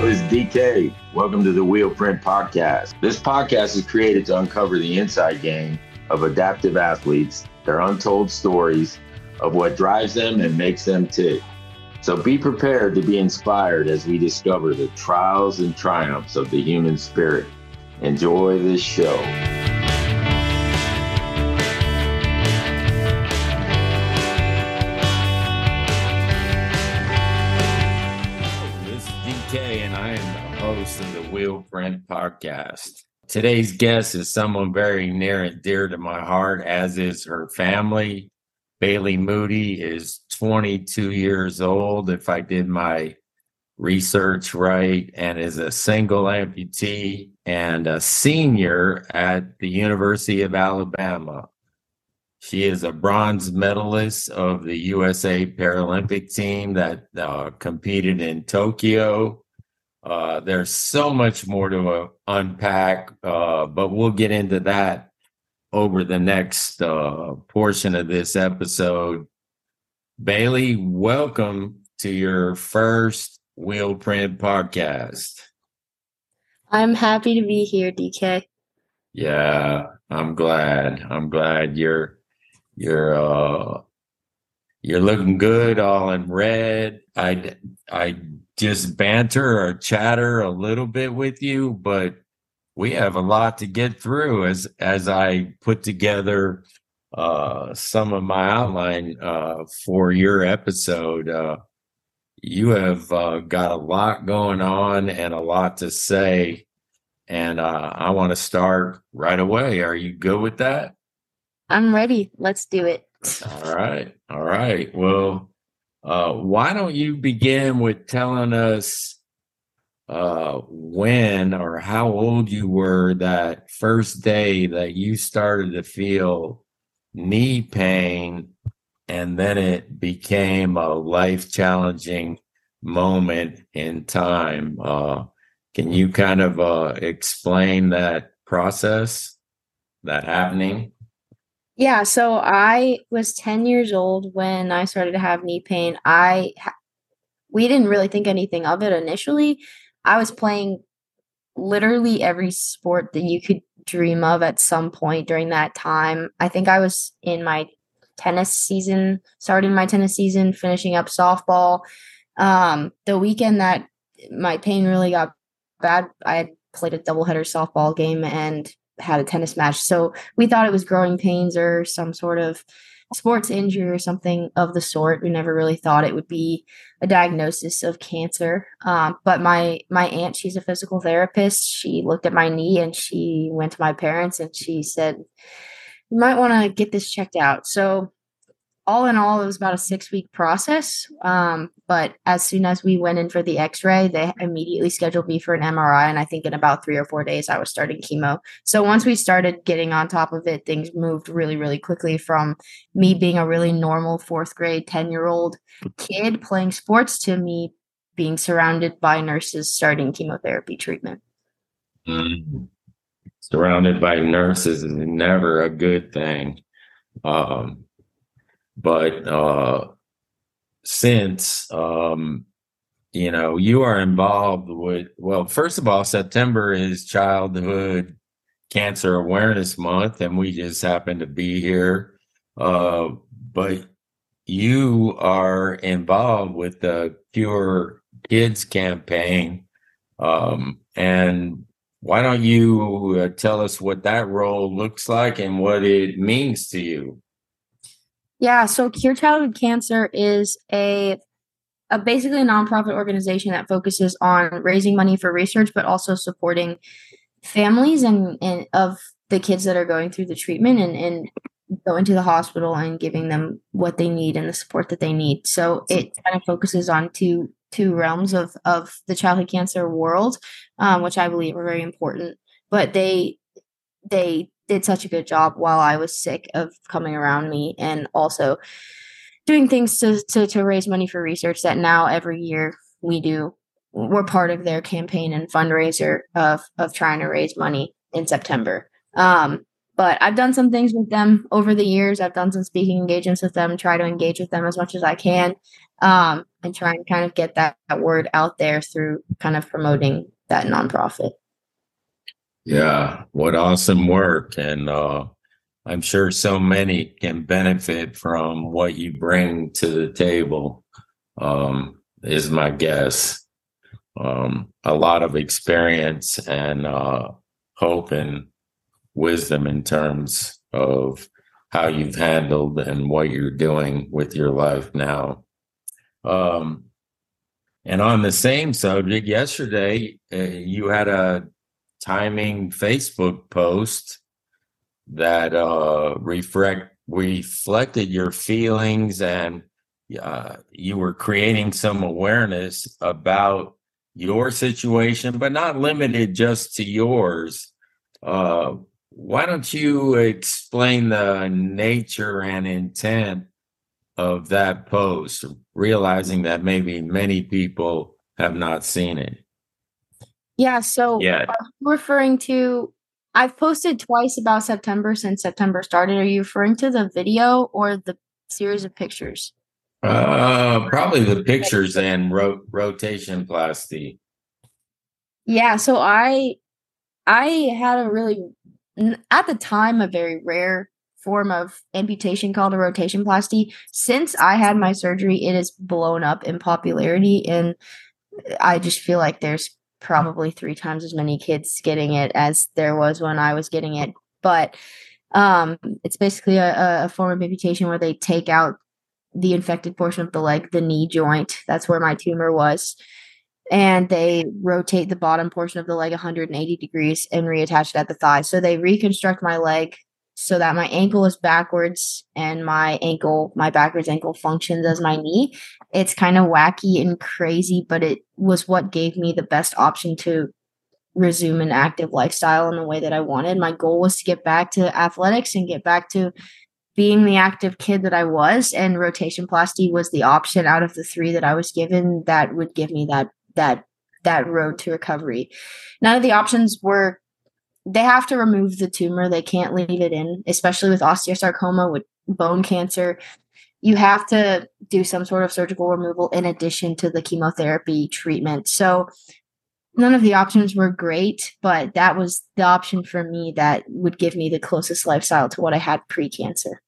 Is DK. Welcome to the Wheel Print Podcast. This podcast is created to uncover the inside game of adaptive athletes, their untold stories of what drives them and makes them tick. So be prepared to be inspired as we discover the trials and triumphs of the human spirit. Enjoy this show. Print Podcast. Today's guest is someone very near and dear to my heart, as is her family. Bailey Moody is 22 years old, if I did my research right, and is a single amputee and a senior at the University of Alabama. She is a bronze medalist of the USA Paralympic team that uh, competed in Tokyo. Uh, there's so much more to uh, unpack, uh, but we'll get into that over the next uh, portion of this episode. Bailey, welcome to your first Wheel Print podcast. I'm happy to be here, DK. Yeah, I'm glad. I'm glad you're you're uh you're looking good all in red. I I just banter or chatter a little bit with you, but we have a lot to get through as as I put together uh some of my outline uh for your episode. Uh you have uh, got a lot going on and a lot to say and uh, I want to start right away. Are you good with that? I'm ready. Let's do it. All right. All right. Well, uh, why don't you begin with telling us uh, when or how old you were that first day that you started to feel knee pain and then it became a life challenging moment in time. Uh, can you kind of uh, explain that process, that happening? Yeah, so I was 10 years old when I started to have knee pain. I we didn't really think anything of it initially. I was playing literally every sport that you could dream of at some point during that time. I think I was in my tennis season, starting my tennis season, finishing up softball. Um, the weekend that my pain really got bad, I had played a doubleheader softball game and had a tennis match. So we thought it was growing pains or some sort of sports injury or something of the sort. We never really thought it would be a diagnosis of cancer. Um, but my my aunt, she's a physical therapist. She looked at my knee and she went to my parents and she said, "You might want to get this checked out." So all in all, it was about a six week process. Um, but as soon as we went in for the x ray, they immediately scheduled me for an MRI. And I think in about three or four days, I was starting chemo. So once we started getting on top of it, things moved really, really quickly from me being a really normal fourth grade, 10 year old kid playing sports to me being surrounded by nurses starting chemotherapy treatment. Mm-hmm. Surrounded by nurses is never a good thing. Um, but uh, since um, you know you are involved with well first of all september is childhood cancer awareness month and we just happen to be here uh, but you are involved with the cure kids campaign um, and why don't you uh, tell us what that role looks like and what it means to you yeah, so Cure Childhood Cancer is a, a basically a nonprofit organization that focuses on raising money for research, but also supporting families and, and of the kids that are going through the treatment and, and going to the hospital and giving them what they need and the support that they need. So it kind of focuses on two two realms of of the childhood cancer world, um, which I believe are very important. But they they did such a good job while I was sick of coming around me and also doing things to, to, to raise money for research that now every year we do. We're part of their campaign and fundraiser of, of trying to raise money in September. Um, but I've done some things with them over the years. I've done some speaking engagements with them, try to engage with them as much as I can. Um, and try and kind of get that, that word out there through kind of promoting that nonprofit. Yeah, what awesome work. And uh, I'm sure so many can benefit from what you bring to the table, um, is my guess. Um, a lot of experience and uh, hope and wisdom in terms of how you've handled and what you're doing with your life now. Um, and on the same subject, yesterday uh, you had a timing Facebook post that uh, reflect reflected your feelings and uh, you were creating some awareness about your situation, but not limited just to yours. Uh, why don't you explain the nature and intent of that post, realizing that maybe many people have not seen it? Yeah, so Yeah. are you referring to I've posted twice about September since September started. Are you referring to the video or the series of pictures? Uh, probably the pictures and ro- rotation plasty. Yeah, so I I had a really at the time a very rare form of amputation called a rotation plasty. Since I had my surgery, it has blown up in popularity and I just feel like there's probably three times as many kids getting it as there was when I was getting it. But um it's basically a, a form of amputation where they take out the infected portion of the leg, the knee joint. That's where my tumor was and they rotate the bottom portion of the leg 180 degrees and reattach it at the thigh. So they reconstruct my leg so that my ankle is backwards and my ankle, my backwards ankle functions as my knee. It's kind of wacky and crazy, but it was what gave me the best option to resume an active lifestyle in the way that I wanted. My goal was to get back to athletics and get back to being the active kid that I was, and rotation plasty was the option out of the three that I was given that would give me that that that road to recovery. None of the options were they have to remove the tumor. They can't leave it in, especially with osteosarcoma with bone cancer. You have to do some sort of surgical removal in addition to the chemotherapy treatment. So none of the options were great, but that was the option for me that would give me the closest lifestyle to what I had pre-cancer.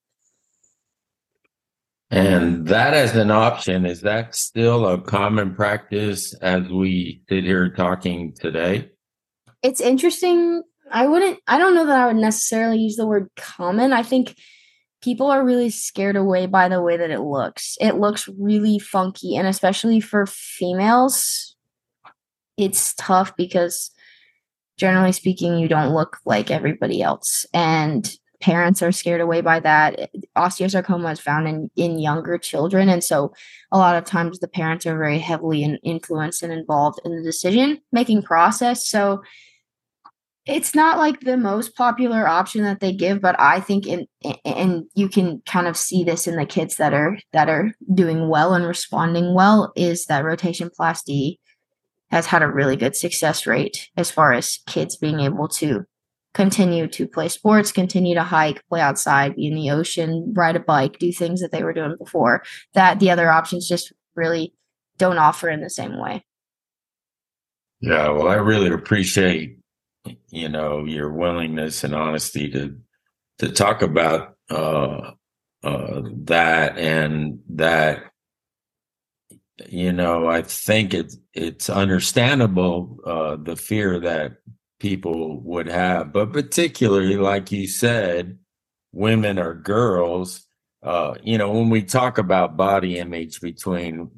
And that as an option, is that still a common practice as we sit here talking today? it's interesting. I wouldn't, I don't know that I would necessarily use the word common. I think people are really scared away by the way that it looks. It looks really funky, and especially for females, it's tough because generally speaking, you don't look like everybody else. And parents are scared away by that. Osteosarcoma is found in, in younger children. And so a lot of times the parents are very heavily in, influenced and involved in the decision making process. So it's not like the most popular option that they give but i think in and you can kind of see this in the kids that are that are doing well and responding well is that rotation plasty has had a really good success rate as far as kids being able to continue to play sports continue to hike play outside be in the ocean ride a bike do things that they were doing before that the other options just really don't offer in the same way. Yeah, well, I really appreciate you know your willingness and honesty to to talk about uh, uh, that and that you know I think it's it's understandable uh, the fear that people would have, but particularly like you said, women or girls. Uh, you know, when we talk about body image between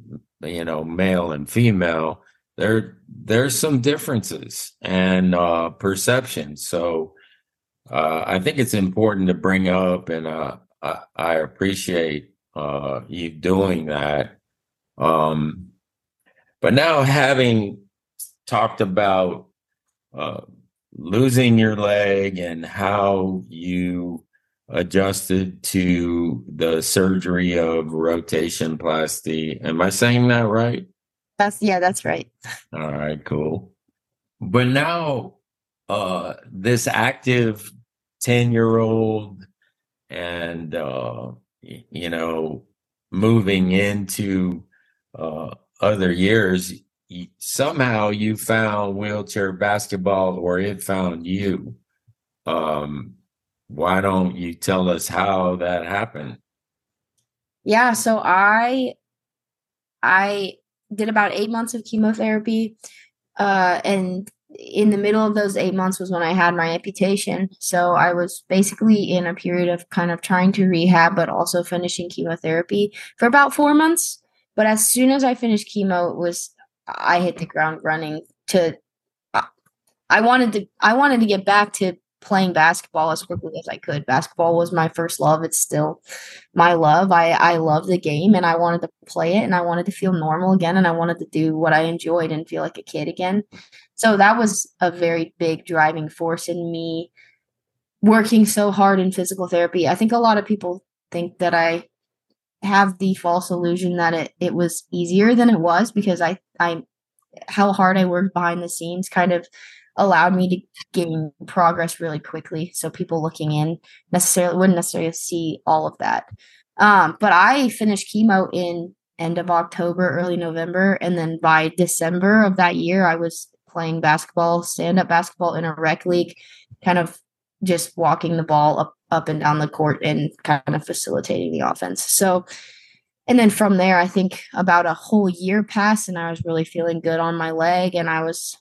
you know male and female, there there's some differences and uh, perception. So uh, I think it's important to bring up, and uh, I, I appreciate uh, you doing that. Um, but now, having talked about uh, losing your leg and how you adjusted to the surgery of rotation plasty, am I saying that right? That's yeah that's right All right, cool. But now, uh, this active 10 year old and, uh, you know, moving into uh, other years, somehow you found wheelchair basketball or it found you. Um, why don't you tell us how that happened? Yeah, so I I did about eight months of chemotherapy. Uh, and in the middle of those eight months was when I had my amputation. So I was basically in a period of kind of trying to rehab, but also finishing chemotherapy for about four months. But as soon as I finished chemo, it was I hit the ground running to I wanted to I wanted to get back to playing basketball as quickly as I could. Basketball was my first love. It's still my love. I I love the game and I wanted to play it and I wanted to feel normal again and I wanted to do what I enjoyed and feel like a kid again. So that was a very big driving force in me working so hard in physical therapy. I think a lot of people think that I have the false illusion that it, it was easier than it was because I, I, how hard I worked behind the scenes kind of allowed me to gain progress really quickly. So people looking in necessarily wouldn't necessarily see all of that. Um, but I finished chemo in end of October, early November, and then by December of that year, I was playing basketball, stand up basketball in a rec league, kind of just walking the ball up up and down the court and kind of facilitating the offense. So and then from there I think about a whole year passed and I was really feeling good on my leg and I was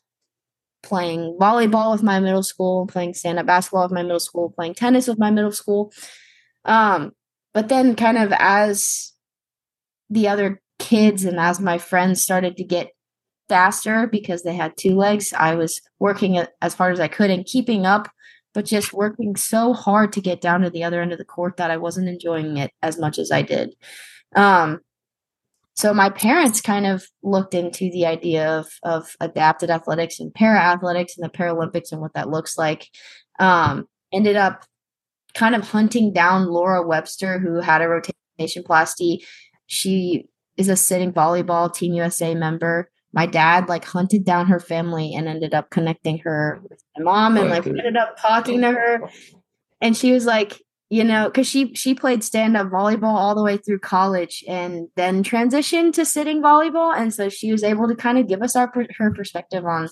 playing volleyball with my middle school, playing stand up basketball with my middle school, playing tennis with my middle school. Um but then kind of as the other kids and as my friends started to get faster because they had two legs. I was working as hard as I could and keeping up, but just working so hard to get down to the other end of the court that I wasn't enjoying it as much as I did. Um, so my parents kind of looked into the idea of of adapted athletics and para athletics and the Paralympics and what that looks like. Um, ended up kind of hunting down Lora Webster, who had a rotation plasty. She is a sitting volleyball Team USA member my dad like hunted down her family and ended up connecting her with my mom and like ended up talking to her and she was like you know because she she played stand-up volleyball all the way through college and then transitioned to sitting volleyball and so she was able to kind of give us our her perspective on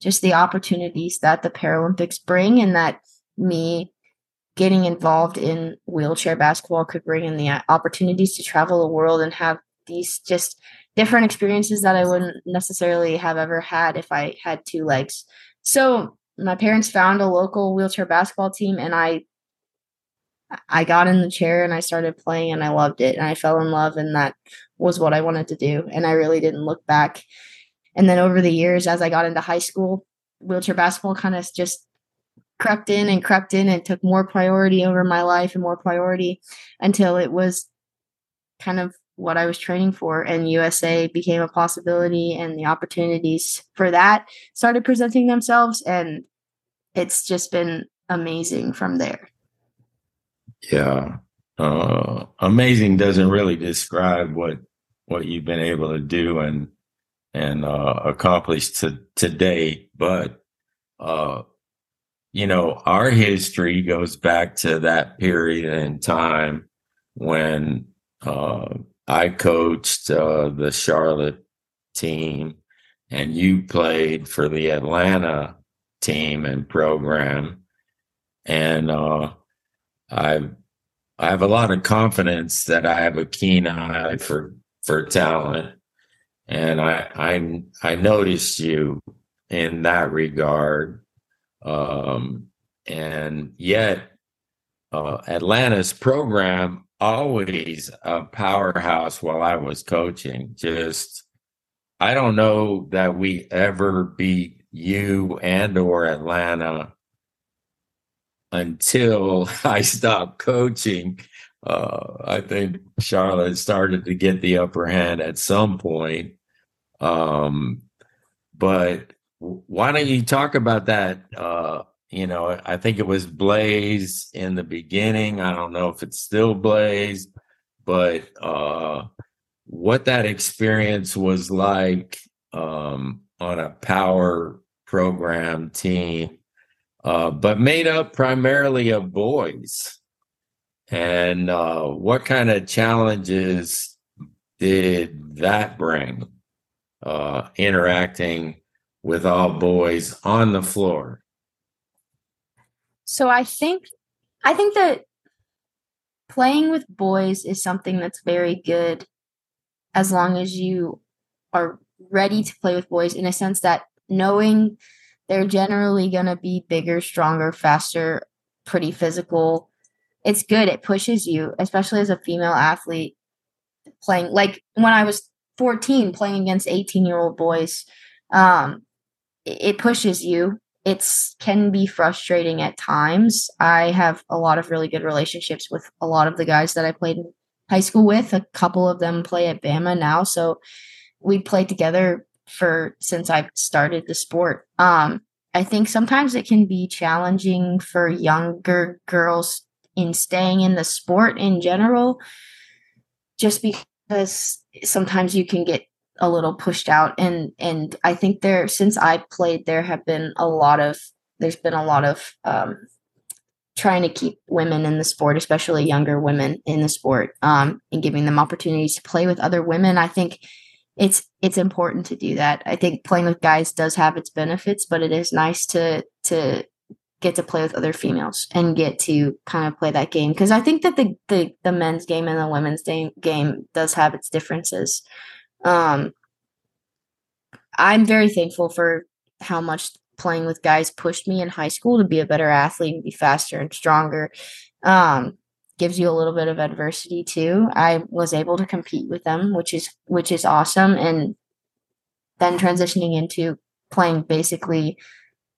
just the opportunities that the paralympics bring and that me getting involved in wheelchair basketball could bring in the uh, opportunities to travel the world and have these just different experiences that I wouldn't necessarily have ever had if I had two legs. So my parents found a local wheelchair basketball team and I I got in the chair and I started playing and I loved it and I fell in love and that was what I wanted to do and I really didn't look back. And then over the years as I got into high school, wheelchair basketball kind of just crept in and crept in and took more priority over my life and more priority until it was kind of what I was training for, and USA became a possibility, and the opportunities for that started presenting themselves, and it's just been amazing from there. Yeah, uh, amazing doesn't really describe what what you've been able to do and and uh, accomplish to today, but uh, you know, our history goes back to that period in time when uh, I coached uh, the Charlotte team, and you played for the Atlanta team and program. And uh, I I have a lot of confidence that I have a keen eye for for talent, and I I I noticed you in that regard. Um, and yet, uh, Atlanta's program always a powerhouse while I was coaching. Just I don't know that we ever beat you and or Atlanta until I stopped coaching. Uh, I think Charlotte started to get the upper hand at some point. Um, but why don't you talk about that uh, you know, I think it was Blaze in the beginning. I don't know if it's still Blaze, but uh, what that experience was like um, on a power program team, uh, but made up primarily of boys. And uh, what kind of challenges did that bring? Uh, interacting with all boys on the floor. So I think I think that playing with boys is something that's very good as long as you are ready to play with boys in a sense that knowing they're generally going to be bigger, stronger, faster, pretty physical. It's good. It pushes you, especially as a female athlete playing like when I was 14 playing against 18 year old boys. Um, it pushes you. It's can be frustrating at times. I have a lot of really good relationships with a lot of the guys that I played in high school with. A couple of them play at Bama now, so we played together for since I've started the sport. Um, I think sometimes it can be challenging for younger girls in staying in the sport in general, just because sometimes you can get a little pushed out and and I think there since I played there have been a lot of there's been a lot of um, trying to keep women in the sport, especially younger women in the sport, um, and giving them opportunities to play with other women. I think it's it's important to do that. I think playing with guys does have its benefits, but it is nice to to get to play with other females and get to kind of play that game because I think that the, the the men's game and the women's game does have its differences. Um, I'm very thankful for how much playing with guys pushed me in high school to be a better athlete and be faster and stronger. Um, gives you a little bit of adversity too. I was able to compete with them, which is which is awesome. And then transitioning into playing basically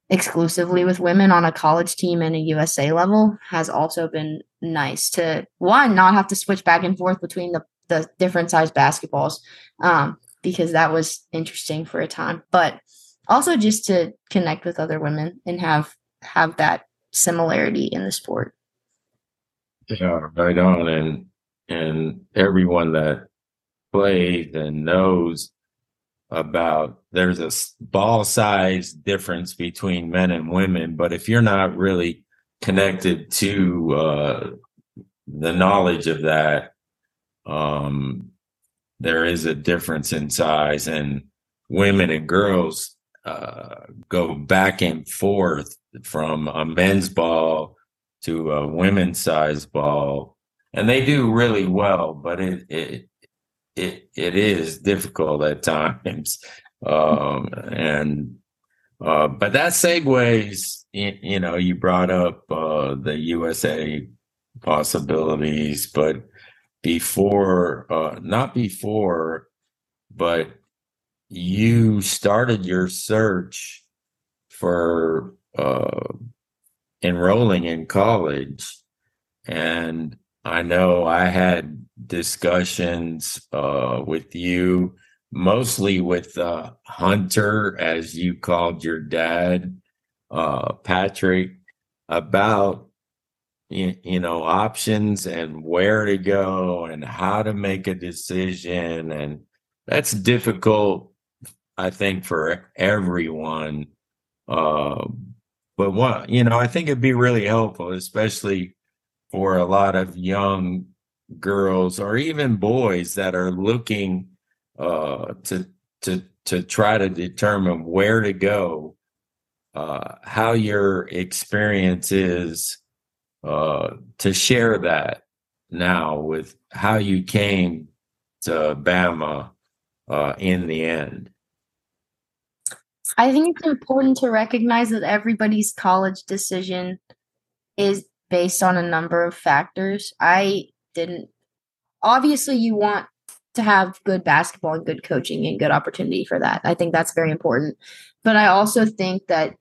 exclusively with women on a college team and a USA level has also been nice to one not have to switch back and forth between the the different size basketballs um, because that was interesting for a time but also just to connect with other women and have have that similarity in the sport yeah right on. And and everyone that plays and knows about there's a ball size difference between men and women but if you're not really connected to uh, the knowledge of that um, there is a difference in size, and women and girls uh, go back and forth from a men's ball to a women's size ball, and they do really well. But it it it, it is difficult at times, um, and uh, but that segues. You, know, you brought up uh, the USA possibilities, but before, uh, not before, but you started your search for uh, enrolling in college. And I know I had discussions uh, with you, mostly with uh, Hunter, as you called your dad, uh, Patrick, about you, you know options and where to go and how to make a decision and that's difficult i think for everyone uh, but what you know i think it'd be really helpful especially for a lot of young girls or even boys that are looking uh, to to to try to determine where to go uh, how your experience is uh, to share that now with how you came to Bama uh, in the end. I think it's important to recognize that everybody's college decision is based on a number of factors. I didn't, obviously, you want to have good basketball and good coaching and good opportunity for that. I think that's very important. But I also think that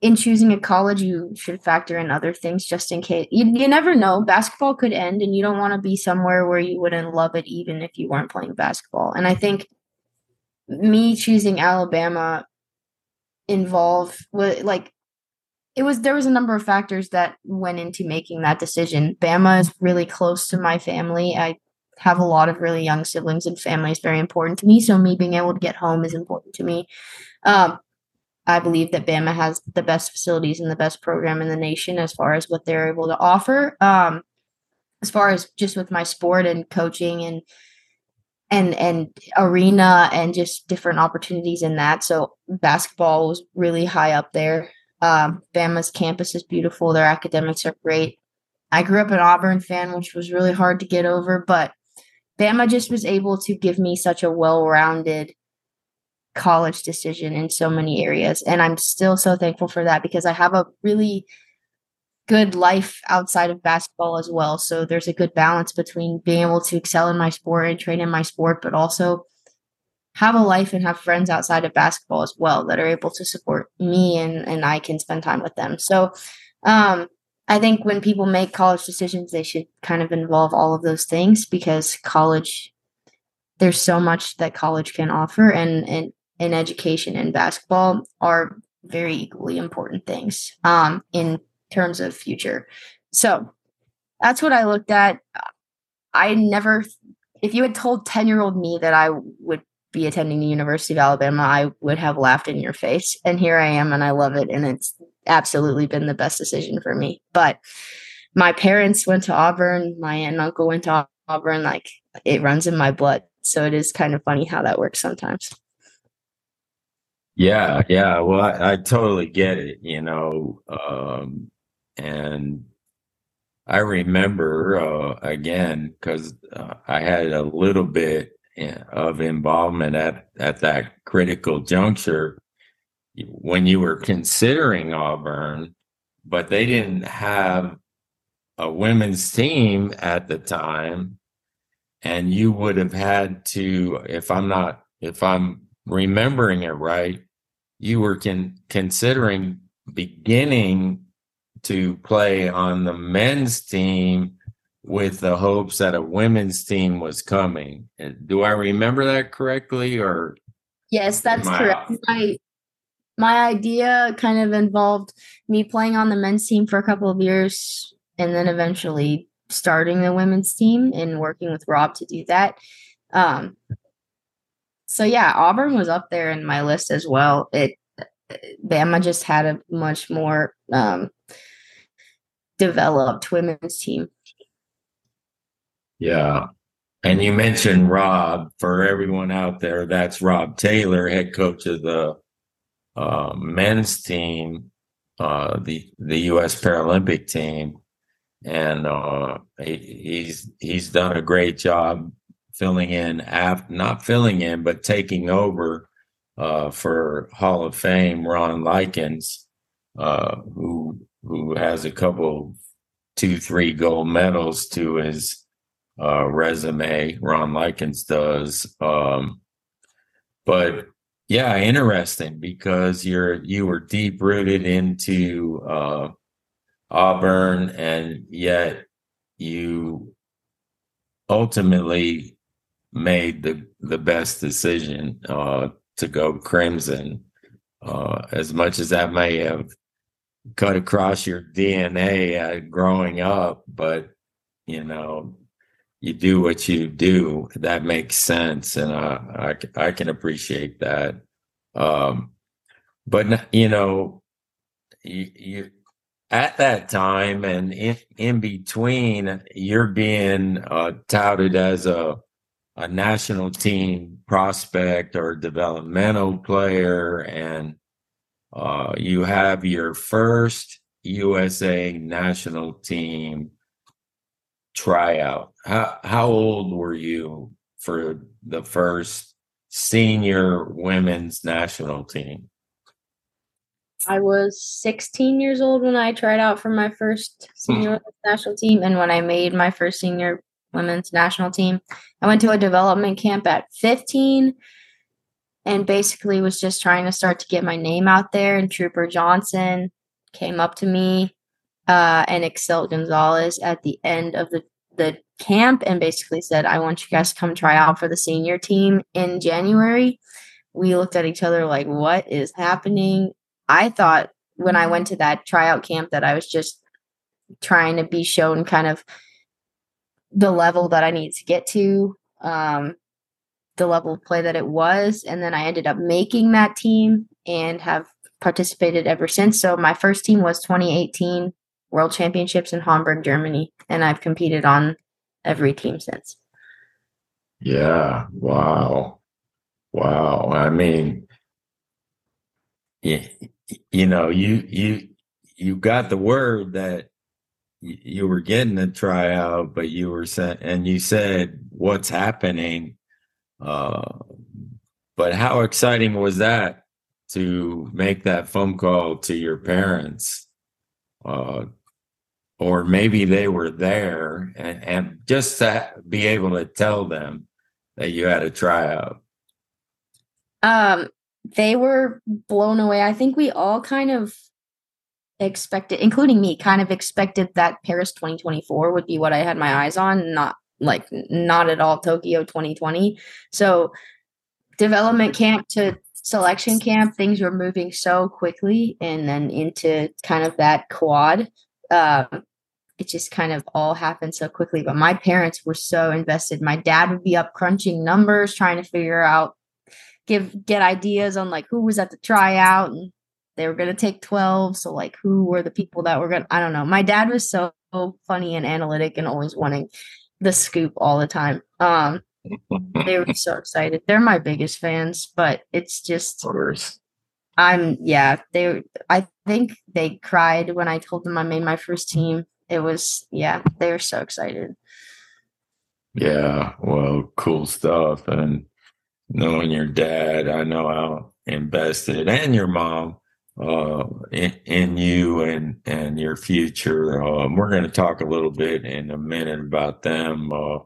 in choosing a college, you should factor in other things just in case. You, you never know. Basketball could end, and you don't want to be somewhere where you wouldn't love it, even if you weren't playing basketball. And I think me choosing Alabama involve like it was there was a number of factors that went into making that decision. Bama is really close to my family. I have a lot of really young siblings and family is very important to me. So me being able to get home is important to me. Um, I believe that Bama has the best facilities and the best program in the nation as far as what they're able to offer. Um, as far as just with my sport and coaching and and and arena and just different opportunities in that. So basketball was really high up there. Um, Bama's campus is beautiful. Their academics are great. I grew up an Auburn fan, which was really hard to get over, but Bama just was able to give me such a well-rounded college decision in so many areas, and I'm still so thankful for that because I have a really good life outside of basketball as well. So there's a good balance between being able to excel in my sport and train in my sport, but also have a life and have friends outside of basketball as well that are able to support me and, and I can spend time with them. So um, I think when people make college decisions, they should kind of involve all of those things because college, there's so much that college can offer and, and, and education and basketball are very equally important things um, in terms of future. So that's what I looked at. I never, if you had told 10 year old me that I would be attending the University of Alabama, I would have laughed in your face. And here I am, and I love it. And it's absolutely been the best decision for me. But my parents went to Auburn, my aunt and uncle went to Auburn. Like it runs in my blood. So it is kind of funny how that works sometimes. Yeah, yeah. Well, I, I totally get it. You know, um, and I remember uh, again because uh, I had a little bit eh, of involvement at at that critical juncture when you were considering Auburn, but they didn't have a women's team at the time, and you would have had to, if I'm not, if I'm remembering it right, you were con- considering beginning to play on the men's team with the hopes that a women's team was coming. Do I remember that correctly or Yes, that's correct. My my idea kind of involved me playing on the men's team for a couple of years and then eventually starting the women's team and working with Rob to do that. Um, so yeah, Auburn was up there in my list as well. It Bama just had a much more um, developed women's team. Yeah. And you mentioned Rob for everyone out there. That's Rob Taylor, head coach of the uh, men's team, uh, the the U.S. Paralympic team, and uh, he, he's he's done a great job filling in, after, not filling in, but taking over uh, for Hall of Fame Ron Lykins, uh, who who has a couple, two, three gold medals to his uh, resume. Ron Lykins does. Um, but yeah, interesting because you're you were deep rooted into uh, Auburn, and yet you ultimately made the the best decision uh, to go Crimson. Uh, as much as that may have cut across your DNA uh, growing up, but you know, you do what you do. That makes sense, and uh, I I can appreciate that. Um, but you know, you, you at that time and in, in between, you're being uh, touted as a a national team prospect or developmental player, and uh, you have your first USA national team tryout. How how old were you for the first senior women's national team? I was 16 years old when I tried out for my first senior women's national team, and when I made my first senior women's national team, I went to a development camp at 15 and basically was just trying to start to get my name out there. And Trooper Johnson came up to me uh, and Ixhelt Gonzalez at the end of the, the camp and basically said, I want you guys to come try out for the senior team in January. We looked at each other like, what is happening? I thought when I went to that tryout camp that I was just trying to be shown kind of the level that I need to get to. Um, the level of play that it was. And then I ended up making that team and have participated ever since. So my first team was 2018 World Championships in Hamburg, Germany, and I've competed on every team since. Yeah. Wow. Wow. I mean, you, you know, you you you got the word that you were getting a tryout, but you were saying, and you said, "What's happening?" Uh, but how exciting was that to make that phone call to your parents? Uh, or maybe they were there and, and just to be able to tell them that you had a tryout. Um, they were blown away. I think we all kind of expected, including me, kind of expected that Paris 2024 would be what I had my eyes on, not like not at all Tokyo 2020. So development camp to selection camp, things were moving so quickly, and then into kind of that quad. Um, it just kind of all happened so quickly. But my parents were so invested. My dad would be up crunching numbers, trying to figure out, give get ideas on like who was at the tryout and they were going to take 12 so like who were the people that were going to i don't know my dad was so funny and analytic and always wanting the scoop all the time. Um they were so excited. They're my biggest fans but it's just i'm yeah they i think they cried when i told them i made my first team. It was yeah they were so excited. Yeah well cool stuff. And knowing your dad i know how invested and your mom uh, in, in, you and and your future. Um, we're going to talk a little bit in a minute about them. Uh,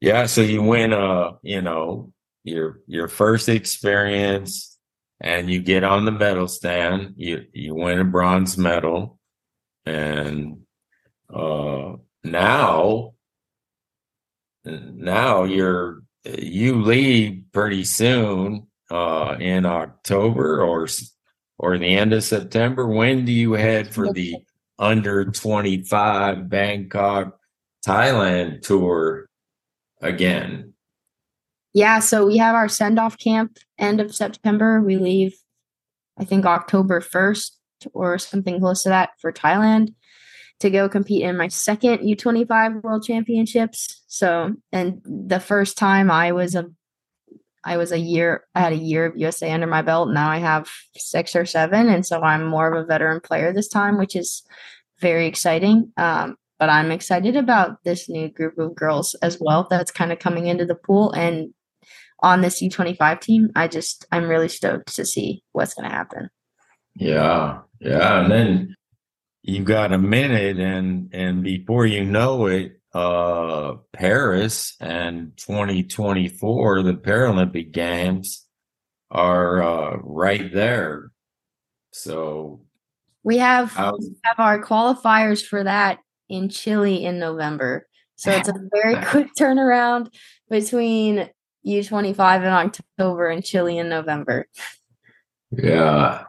yeah, so you win, uh, you know, your your first experience, and you get on the medal stand. You you win a bronze medal, and uh, now now you're you leave pretty soon uh, in October or or the end of September? When do you head for the under 25 Bangkok, Thailand tour again? Yeah, so we have our send off camp end of September. We leave, I think, October 1st or something close to that for Thailand to go compete in my second U25 World Championships. So, and the first time I was a I was a year, I had a year of USA under my belt. Now I have six or seven. And so I'm more of a veteran player this time, which is very exciting. Um, but I'm excited about this new group of girls as well that's kind of coming into the pool. And on this U25 team, I just, I'm really stoked to see what's going to happen. Yeah. Yeah. And then you got a minute and, and before you know it, uh, Paris and 2024, the Paralympic Games are uh, right there. So we have we have our qualifiers for that in Chile in November. So it's a very quick turnaround between U25 in October and Chile in November. Yeah.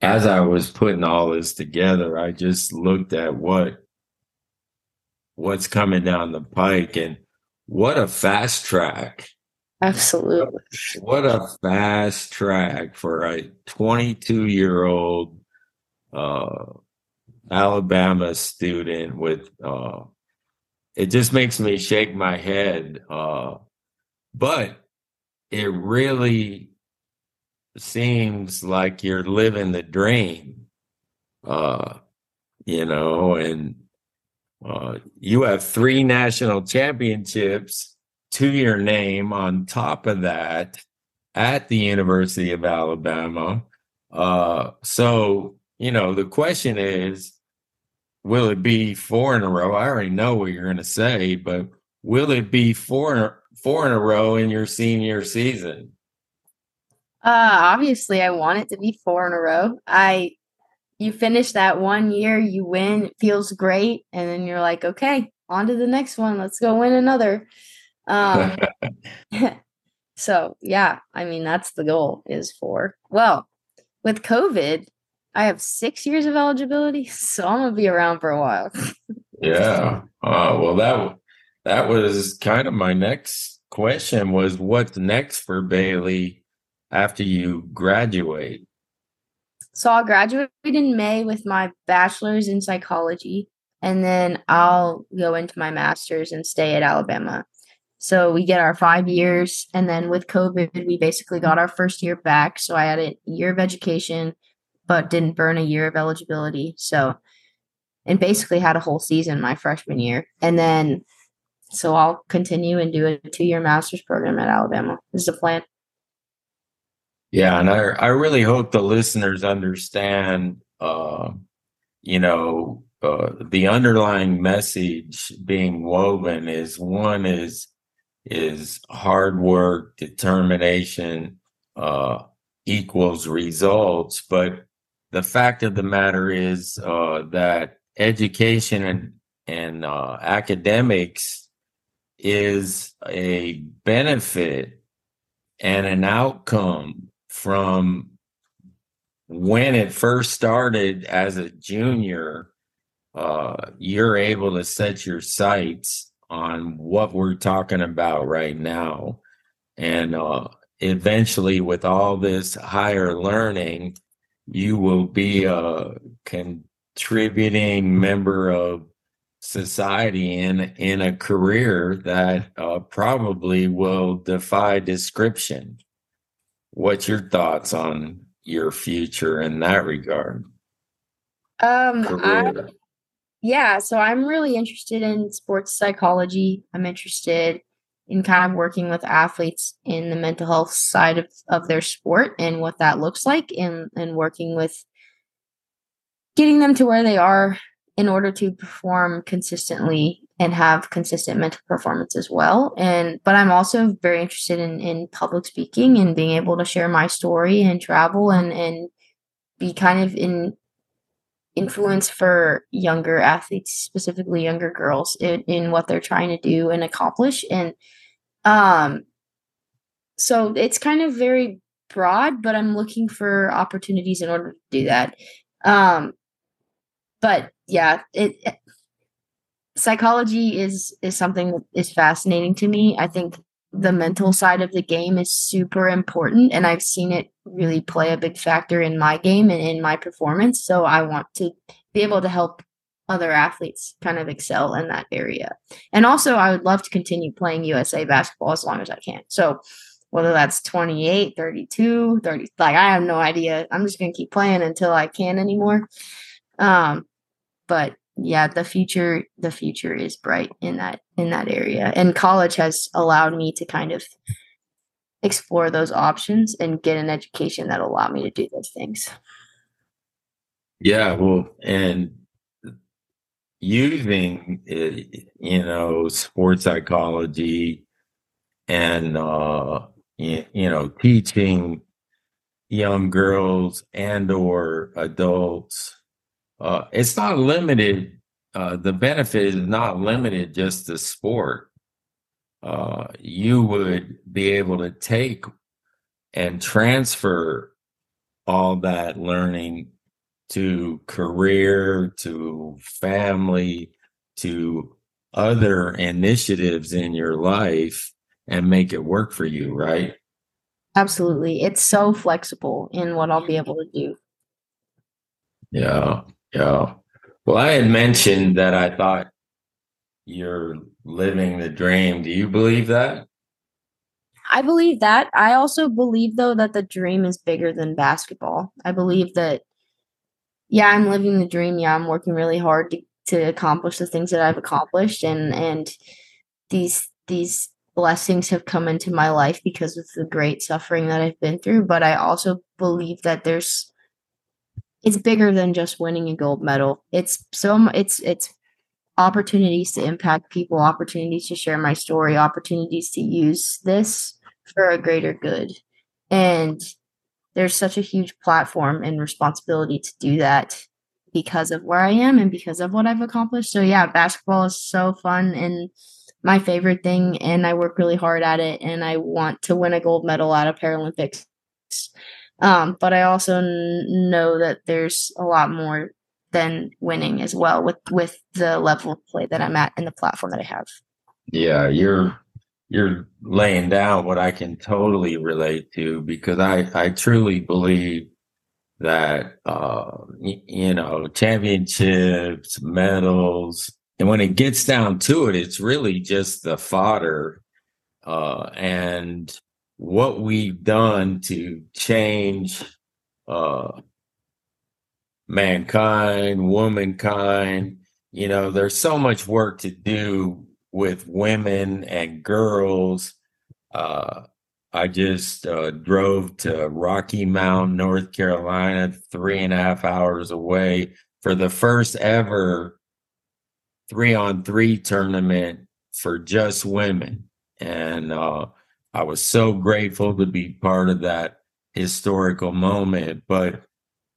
As I was putting all this together, I just looked at what what's coming down the pike and what a fast track. Absolutely. What a fast track for a 22 year old uh, Alabama student with, uh, it just makes me shake my head. Uh, but it really seems like you're living the dream, uh, you know, and uh, you have three national championships to your name on top of that at the University of Alabama. Uh, so, you know, the question is will it be four in a row? I already know what you're going to say, but will it be four, four in a row in your senior season? Uh, obviously, I want it to be four in a row. I you finish that one year, you win, it feels great, and then you're like, okay, on to the next one. Let's go win another. Um, so yeah, I mean that's the goal is for well, with COVID, I have six years of eligibility, so I'm gonna be around for a while. yeah. Uh, well, that that was kind of my next question was what's next for Bailey after you graduate? So I'll graduate in May with my bachelor's in psychology, and then I'll go into my master's and stay at Alabama. So we get our five years. And then with COVID, we basically got our first year back. So I had a year of education, but didn't burn a year of eligibility. So, and basically had a whole season my freshman year. And then, so I'll continue and do a two year master's program at Alabama. This is the plan. Yeah. And I, I really hope the listeners understand, uh, you know, uh, the underlying message being woven is one is is hard work, determination uh, equals results. But the fact of the matter is uh, that education and, and uh, academics is a benefit and an outcome from when it first started as a junior. Uh, you're able to set your sights on what we're talking about right now. And uh, eventually, with all this higher learning, you will be a contributing member of society in in a career that uh, probably will defy description. What's your thoughts on your future in that regard? Um, I, yeah, so I'm really interested in sports psychology. I'm interested in kind of working with athletes in the mental health side of, of their sport and what that looks like and, and working with getting them to where they are in order to perform consistently and have consistent mental performance as well. And but I'm also very interested in, in public speaking and being able to share my story and travel and and be kind of in influence for younger athletes, specifically younger girls, in, in what they're trying to do and accomplish. And um, so it's kind of very broad, but I'm looking for opportunities in order to do that. Um, but yeah, it, psychology is is something that is fascinating to me. I think the mental side of the game is super important and I've seen it really play a big factor in my game and in my performance. So I want to be able to help other athletes kind of excel in that area. And also I would love to continue playing USA basketball as long as I can. So whether that's 28, 32, 30 like I have no idea. I'm just going to keep playing until I can anymore. Um but yeah, the future the future is bright in that in that area. And college has allowed me to kind of explore those options and get an education that allow me to do those things. Yeah, well, and using you know sports psychology and uh you know teaching young girls and or adults uh, it's not limited. Uh, the benefit is not limited just to sport. Uh, you would be able to take and transfer all that learning to career, to family, to other initiatives in your life and make it work for you, right? Absolutely. It's so flexible in what I'll be able to do. Yeah. Yeah. Well, I had mentioned that I thought you're living the dream. Do you believe that? I believe that. I also believe, though, that the dream is bigger than basketball. I believe that, yeah, I'm living the dream. Yeah, I'm working really hard to, to accomplish the things that I've accomplished, and and these these blessings have come into my life because of the great suffering that I've been through. But I also believe that there's it's bigger than just winning a gold medal. It's so it's it's opportunities to impact people, opportunities to share my story, opportunities to use this for a greater good. And there's such a huge platform and responsibility to do that because of where I am and because of what I've accomplished. So yeah, basketball is so fun and my favorite thing and I work really hard at it and I want to win a gold medal at a Paralympics. Um, but I also n- know that there's a lot more than winning as well with with the level of play that I'm at and the platform that I have. Yeah, you're you're laying down what I can totally relate to because I I truly believe that uh y- you know championships, medals, and when it gets down to it, it's really just the fodder uh, and what we've done to change uh, mankind, womankind. You know, there's so much work to do with women and girls. Uh, I just uh, drove to Rocky Mount, North Carolina, three and a half hours away for the first ever three on three tournament for just women. And uh, I was so grateful to be part of that historical moment. But,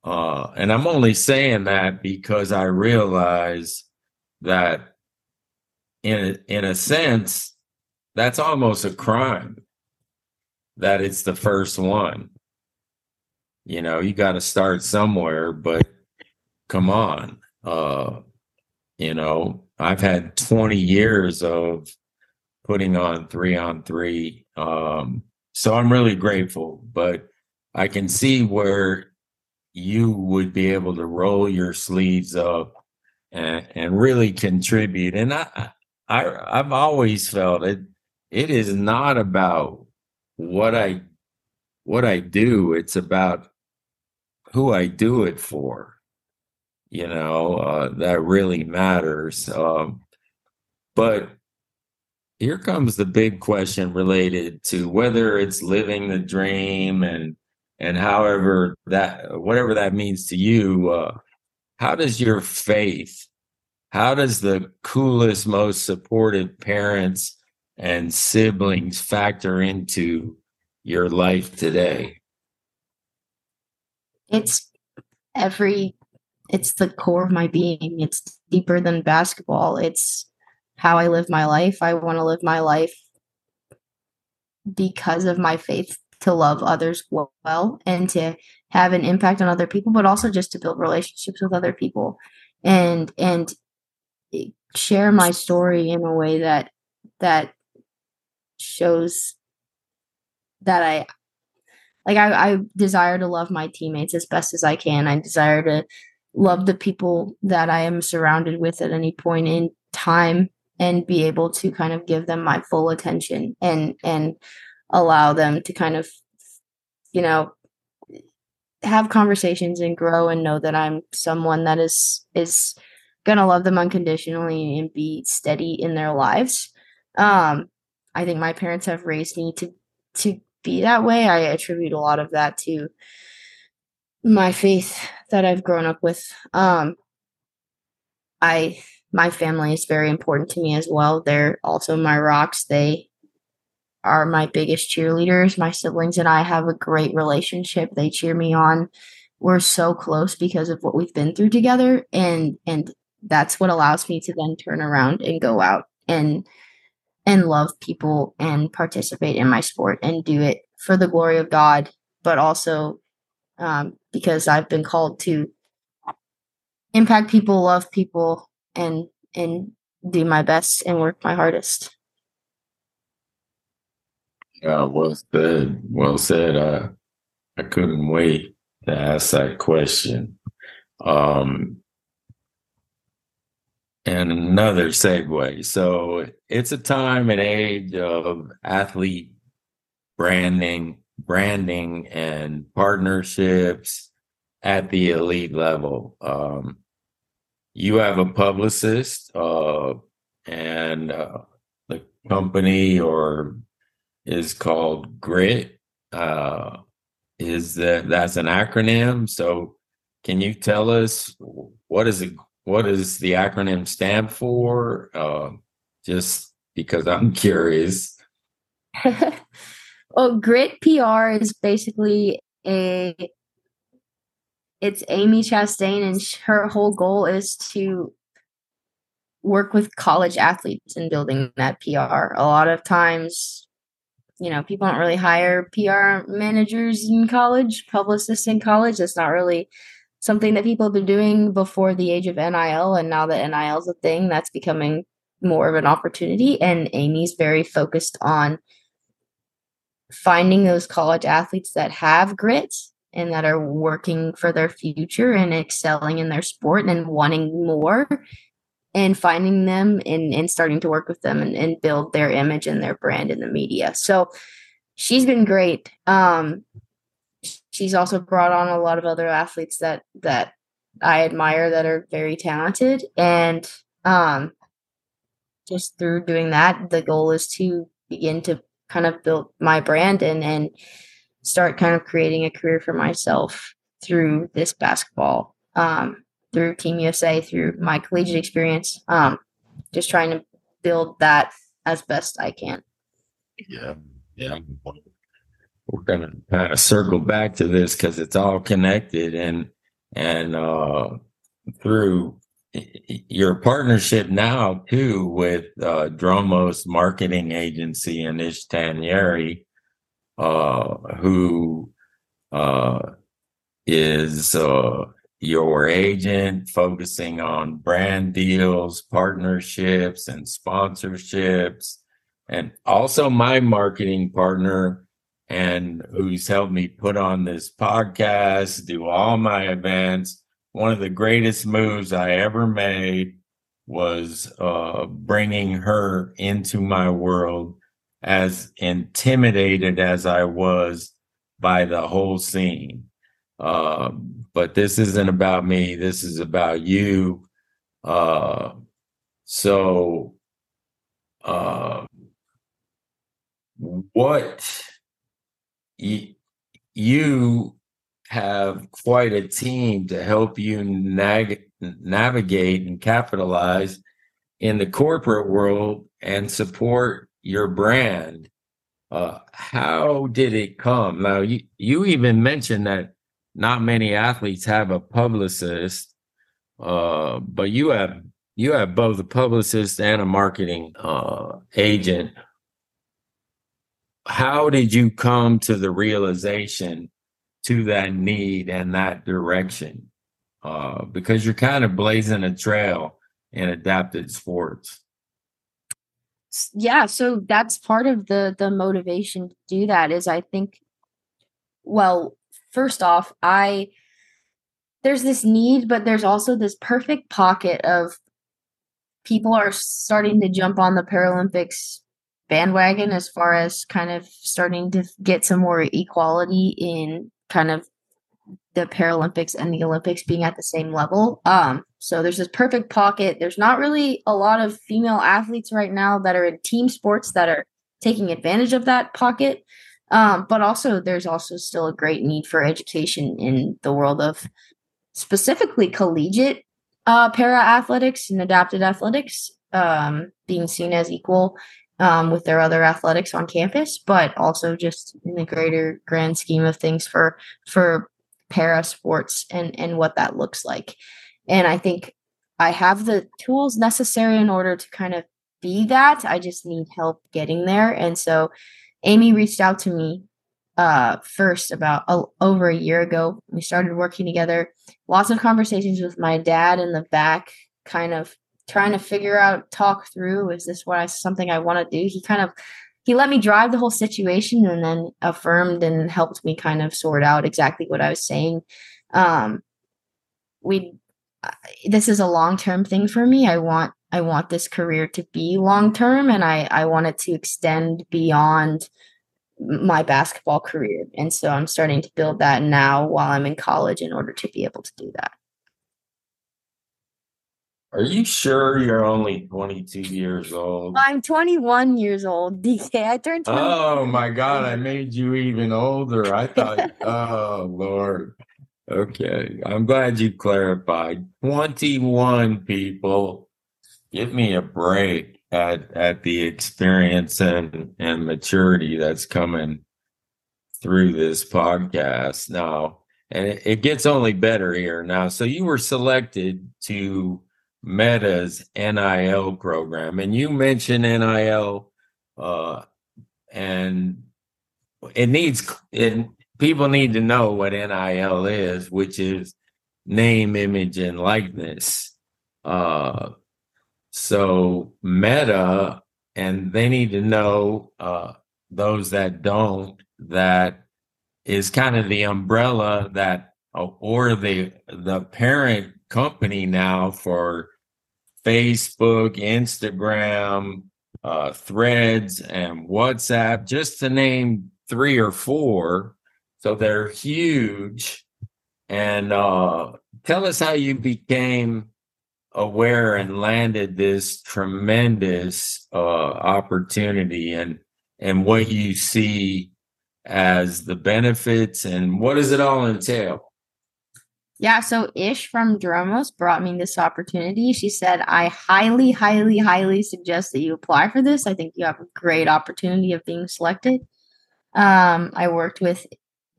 uh, and I'm only saying that because I realize that in a, in a sense, that's almost a crime that it's the first one. You know, you got to start somewhere, but come on. Uh, you know, I've had 20 years of putting on three on three. Um, so I'm really grateful, but I can see where you would be able to roll your sleeves up and, and really contribute. And I, I, I've always felt it. It is not about what I, what I do. It's about who I do it for. You know, uh, that really matters. Um, but here comes the big question related to whether it's living the dream and and however that whatever that means to you uh, how does your faith how does the coolest most supportive parents and siblings factor into your life today? It's every it's the core of my being. It's deeper than basketball. It's how I live my life. I want to live my life because of my faith to love others well and to have an impact on other people, but also just to build relationships with other people and and share my story in a way that that shows that I like I, I desire to love my teammates as best as I can. I desire to love the people that I am surrounded with at any point in time and be able to kind of give them my full attention and and allow them to kind of you know have conversations and grow and know that I'm someone that is is gonna love them unconditionally and be steady in their lives. Um, I think my parents have raised me to to be that way. I attribute a lot of that to my faith that I've grown up with. Um, I my family is very important to me as well. They're also my rocks. They are my biggest cheerleaders. My siblings and I have a great relationship. They cheer me on. We're so close because of what we've been through together and and that's what allows me to then turn around and go out and and love people and participate in my sport and do it for the glory of God, but also um, because I've been called to impact people, love people, and and do my best and work my hardest. Yeah, well said. Well said. I I couldn't wait to ask that question. Um, and another segue. So it's a time and age of athlete branding, branding, and partnerships at the elite level. Um, you have a publicist uh, and uh, the company or is called grit uh, is that that's an acronym. So can you tell us what is it what does the acronym stand for? Uh, just because i'm curious. Well grit pr is basically a it's Amy Chastain, and her whole goal is to work with college athletes in building that PR. A lot of times, you know, people don't really hire PR managers in college, publicists in college. That's not really something that people have been doing before the age of NIL. And now that NIL is a thing, that's becoming more of an opportunity. And Amy's very focused on finding those college athletes that have grit and that are working for their future and excelling in their sport and wanting more and finding them and, and starting to work with them and, and build their image and their brand in the media. So she's been great. Um, she's also brought on a lot of other athletes that that I admire that are very talented and um just through doing that the goal is to begin to kind of build my brand and and start kind of creating a career for myself through this basketball um through team usa through my collegiate experience um just trying to build that as best i can. Yeah yeah. We're to kind of circle back to this because it's all connected and and uh, through your partnership now too with uh, Dromos marketing agency and Ish Tanieri, uh, who uh, is uh, your agent focusing on brand deals, partnerships, and sponsorships, and also my marketing partner and who's helped me put on this podcast, do all my events. One of the greatest moves I ever made was uh, bringing her into my world as intimidated as I was by the whole scene. Uh, but this isn't about me. This is about you. Uh, so, uh, what you have quite a team to help you nag- navigate and capitalize in the corporate world and support your brand. Uh, how did it come? Now, you, you even mentioned that not many athletes have a publicist, uh, but you have you have both a publicist and a marketing uh, agent how did you come to the realization to that need and that direction? Uh, because you're kind of blazing a trail in adapted sports. Yeah, so that's part of the the motivation to do that is I think well, first off, I there's this need, but there's also this perfect pocket of people are starting to jump on the Paralympics bandwagon as far as kind of starting to get some more equality in kind of the Paralympics and the Olympics being at the same level. Um, so there's this perfect pocket. There's not really a lot of female athletes right now that are in team sports that are taking advantage of that pocket. Um, but also there's also still a great need for education in the world of specifically collegiate uh, para athletics and adapted athletics um, being seen as equal um, with their other athletics on campus, but also just in the greater grand scheme of things for for para sports and and what that looks like. And I think I have the tools necessary in order to kind of be that. I just need help getting there. And so Amy reached out to me uh first about over a year ago. We started working together. Lots of conversations with my dad in the back kind of trying to figure out, talk through, is this what I something I want to do? He kind of he let me drive the whole situation and then affirmed and helped me kind of sort out exactly what I was saying. Um, we this is a long term thing for me. I want I want this career to be long term and I I want it to extend beyond my basketball career. And so I'm starting to build that now while I'm in college in order to be able to do that. Are you sure you're only 22 years old? I'm 21 years old, DK. I turned 20. Oh my God, I made you even older. I thought, oh Lord. Okay, I'm glad you clarified. 21 people. Give me a break at at the experience and and maturity that's coming through this podcast now. And it, it gets only better here now. So you were selected to Meta's NIL program, and you mentioned NIL, uh, and it needs it. People need to know what NIL is, which is name, image, and likeness. Uh, so Meta, and they need to know uh, those that don't that is kind of the umbrella that or the the parent company now for Facebook, Instagram, uh, Threads, and WhatsApp, just to name three or four. So they're huge. And uh, tell us how you became aware and landed this tremendous uh, opportunity and and what you see as the benefits and what does it all entail yeah, so Ish from Dromos brought me this opportunity. She said, I highly, highly, highly suggest that you apply for this. I think you have a great opportunity of being selected. Um, I worked with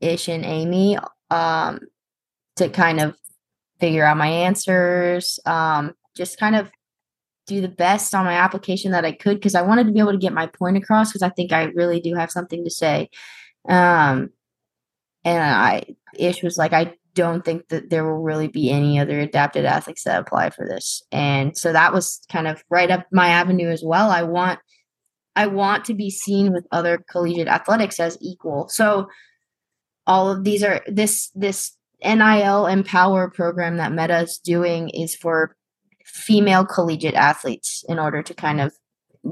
Ish and Amy um, to kind of figure out my answers, um, just kind of do the best on my application that I could because I wanted to be able to get my point across because I think I really do have something to say. Um, and I, Ish was like, I don't think that there will really be any other adapted athletes that apply for this. And so that was kind of right up my avenue as well. I want I want to be seen with other collegiate athletics as equal. So all of these are this this NIL Empower program that Meta is doing is for female collegiate athletes in order to kind of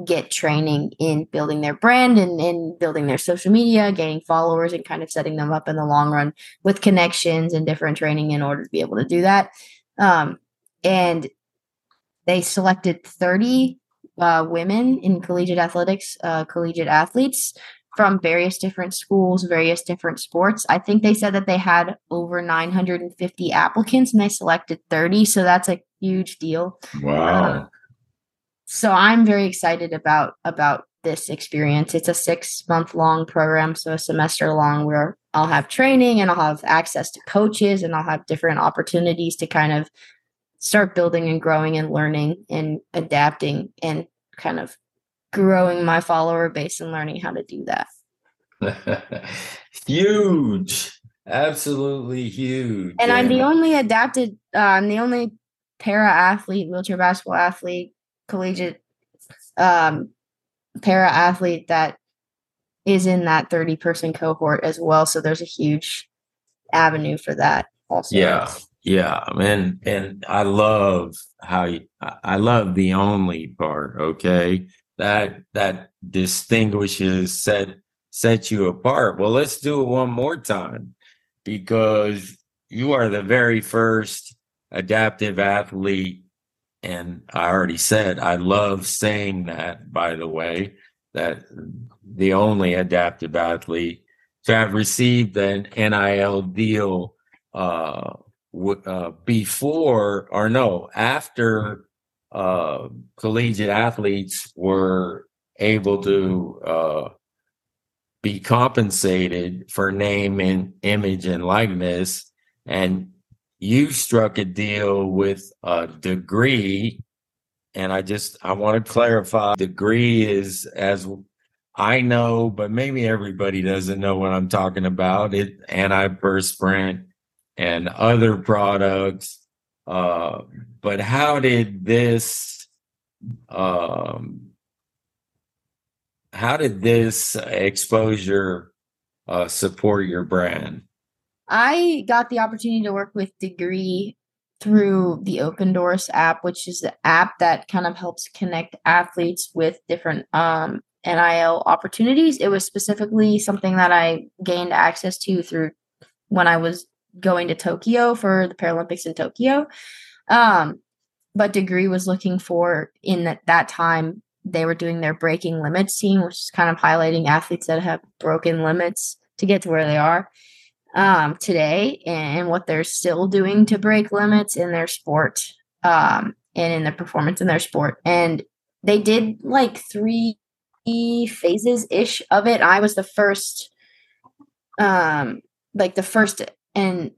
get training in building their brand and in building their social media, gaining followers, and kind of setting them up in the long run with connections and different training in order to be able to do that. Um, and they selected 30 uh, women in collegiate athletics, uh, collegiate athletes from various different schools, various different sports. I think they said that they had over 950 applicants and they selected 30. So that's a huge deal. Wow. Uh, so I'm very excited about about this experience. It's a six month long program, so a semester long where I'll have training and I'll have access to coaches and I'll have different opportunities to kind of start building and growing and learning and adapting and kind of growing my follower base and learning how to do that. huge. Absolutely huge. And I'm the only adapted uh, I'm the only para athlete, wheelchair basketball athlete collegiate um, para athlete that is in that 30 person cohort as well. So there's a huge avenue for that also. Yeah. Yeah. And, and I love how you, I love the only part. Okay. That, that distinguishes, set, set you apart. Well, let's do it one more time because you are the very first adaptive athlete and I already said, I love saying that, by the way, that the only adaptive athlete to have received an NIL deal uh, w- uh, before or no, after uh, collegiate athletes were able to uh, be compensated for name and image and likeness. And you struck a deal with a degree and i just i want to clarify degree is as i know but maybe everybody doesn't know what i'm talking about it antiperspirant and other products uh, but how did this um, how did this exposure uh, support your brand I got the opportunity to work with Degree through the Opendorse app, which is the app that kind of helps connect athletes with different um, NIL opportunities. It was specifically something that I gained access to through when I was going to Tokyo for the Paralympics in Tokyo. Um, but Degree was looking for in that, that time they were doing their breaking limits team, which is kind of highlighting athletes that have broken limits to get to where they are um, today and what they're still doing to break limits in their sport um, and in the performance in their sport. And they did like three phases ish of it. I was the first, um, like the first and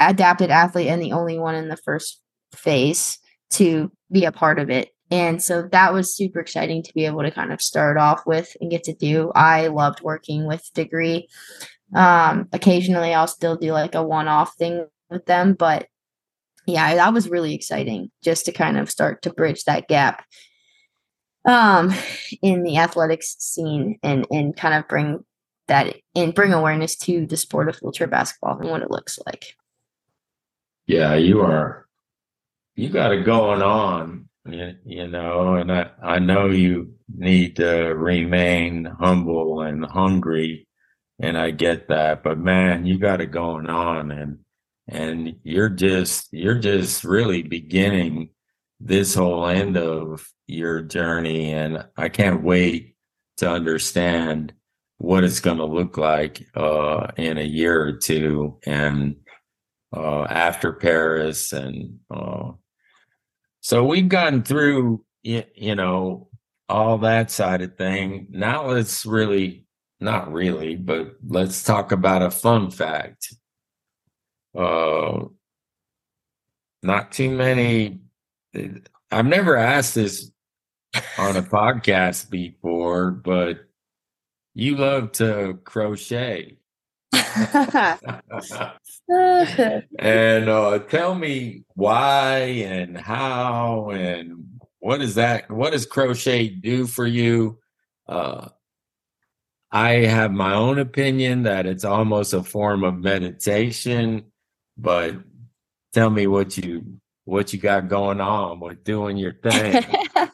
adapted athlete and the only one in the first phase to be a part of it. And so that was super exciting to be able to kind of start off with and get to do. I loved working with Degree. Um, occasionally I'll still do like a one off thing with them, but yeah, that was really exciting just to kind of start to bridge that gap um in the athletics scene and and kind of bring that and bring awareness to the sport of wheelchair basketball and what it looks like. Yeah, you are you got it going on you, you know, and I, I know you need to remain humble and hungry, and I get that, but man, you got it going on, and and you're just you're just really beginning this whole end of your journey, and I can't wait to understand what it's going to look like uh, in a year or two, and uh, after Paris, and uh, so we've gone through, you, you know, all that side of thing. Now let's really, not really, but let's talk about a fun fact. Uh, not too many. I've never asked this on a podcast before, but you love to crochet. and uh, tell me why and how and what is that? What does crochet do for you? Uh, I have my own opinion that it's almost a form of meditation, but tell me what you what you got going on with doing your thing.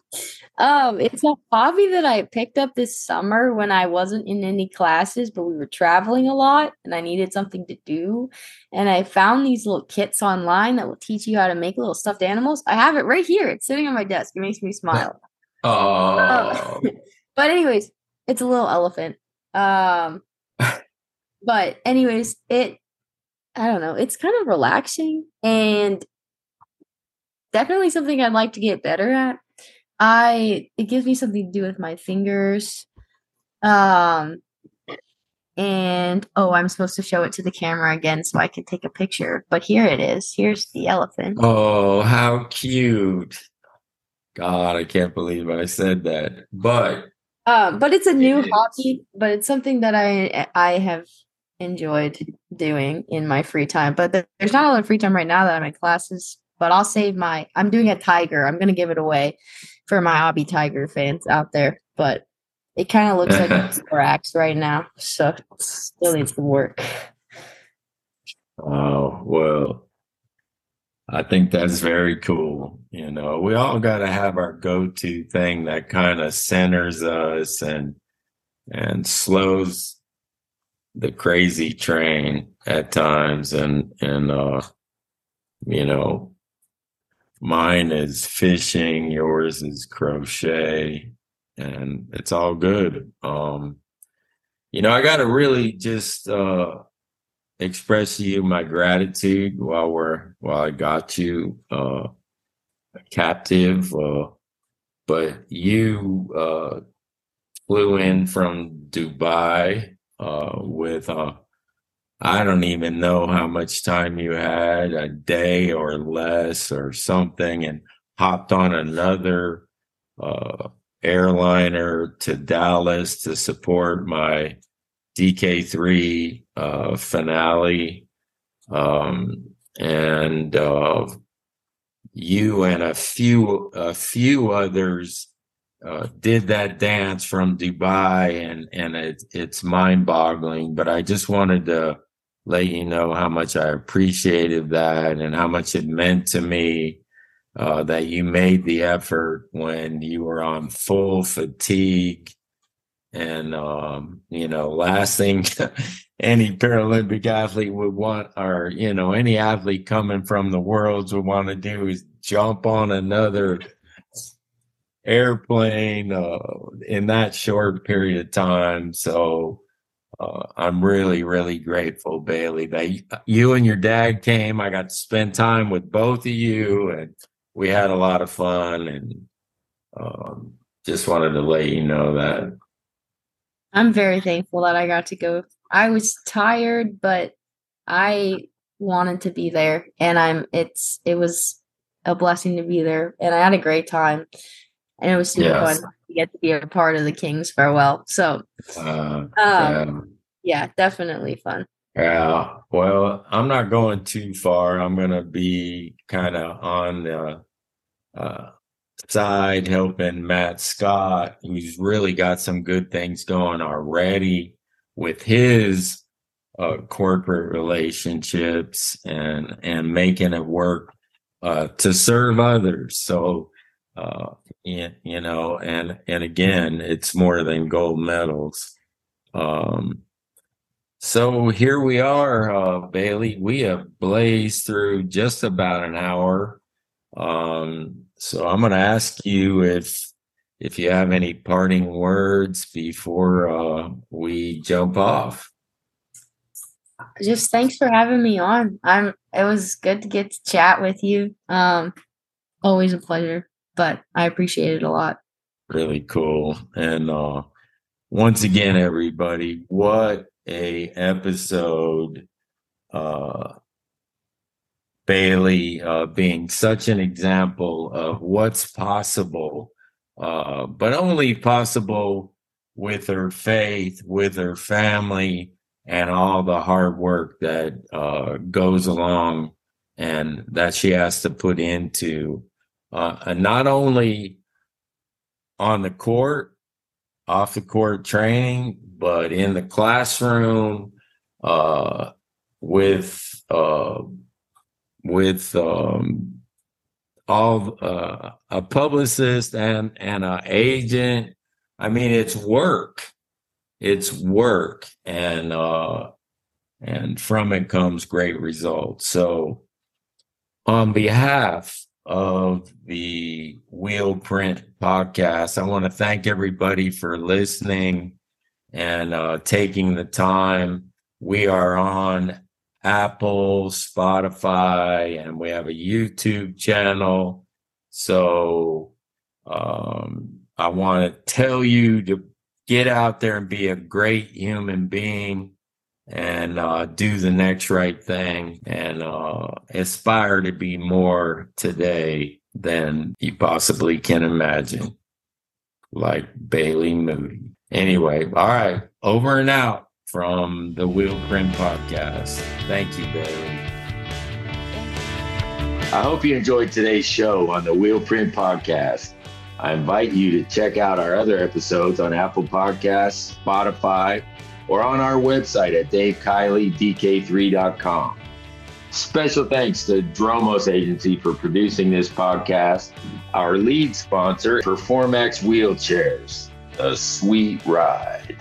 Um, it's a hobby that I picked up this summer when I wasn't in any classes, but we were traveling a lot and I needed something to do. And I found these little kits online that will teach you how to make little stuffed animals. I have it right here. It's sitting on my desk. It makes me smile. Oh. but anyways, it's a little elephant. Um but anyways, it I don't know, it's kind of relaxing and definitely something I'd like to get better at I it gives me something to do with my fingers. Um and oh, I'm supposed to show it to the camera again so I can take a picture. But here it is. Here's the elephant. Oh, how cute. God, I can't believe I said that. But um, but it's a new it hobby, but it's something that I I have enjoyed doing in my free time. But there's not a lot of free time right now that I'm in classes. But I'll save my. I'm doing a tiger. I'm gonna give it away for my Abby Tiger fans out there, but it kind of looks like it's axe right now, so still needs some work. Oh well, I think that's very cool. You know, we all got to have our go-to thing that kind of centers us and and slows the crazy train at times, and and uh, you know, Mine is fishing, yours is crochet, and it's all good. Um, you know, I got to really just uh, express to you my gratitude while we're while I got you uh, captive. Uh, but you uh, flew in from Dubai uh, with uh, I don't even know how much time you had, a day or less or something, and hopped on another uh, airliner to Dallas to support my DK3 uh, finale. Um, and uh, you and a few a few others uh, did that dance from Dubai, and and it, it's mind boggling. But I just wanted to let you know how much I appreciated that and how much it meant to me uh, that you made the effort when you were on full fatigue. And, um, you know, last thing any Paralympic athlete would want, or, you know, any athlete coming from the worlds would want to do is jump on another airplane uh, in that short period of time. So, uh, I'm really, really grateful, Bailey, that you and your dad came. I got to spend time with both of you, and we had a lot of fun. And um, just wanted to let you know that. I'm very thankful that I got to go. I was tired, but I wanted to be there, and I'm. It's. It was a blessing to be there, and I had a great time, and it was super yes. fun to get to be a part of the King's farewell. So, uh, um, yeah. yeah, definitely fun. Yeah. Well, I'm not going too far. I'm going to be kind of on the uh, side helping Matt Scott, who's really got some good things going already with his uh, corporate relationships and and making it work uh, to serve others. So Uh, you, you know, and and again, it's more than gold medals. Um, so here we are, uh, Bailey. We have blazed through just about an hour. Um, so I'm going to ask you if if you have any parting words before uh, we jump off. Just thanks for having me on. I'm. It was good to get to chat with you. Um, always a pleasure, but I appreciate it a lot. Really cool. And uh, once again, everybody, what a episode uh, Bailey uh, being such an example of what's possible, uh, but only possible with her faith, with her family, and all the hard work that uh, goes along and that she has to put into uh, not only on the court, off the court training, but in the classroom uh, with uh, with um, all uh, a publicist and and an agent. I mean, it's work. It's work, and uh, and from it comes great results. So, on behalf of the Wheel Print podcast, I want to thank everybody for listening and uh, taking the time. We are on Apple, Spotify, and we have a YouTube channel. So um, I want to tell you to get out there and be a great human being and uh, do the next right thing and uh, aspire to be more today than you possibly can imagine, like Bailey Moody. Anyway, all right, over and out from the Wheel Print Podcast. Thank you, Bailey. I hope you enjoyed today's show on the Wheel Print Podcast. I invite you to check out our other episodes on Apple Podcasts, Spotify, or on our website at davekiley.dk3.com. Special thanks to Dromos Agency for producing this podcast, our lead sponsor, Performax Wheelchairs a sweet ride.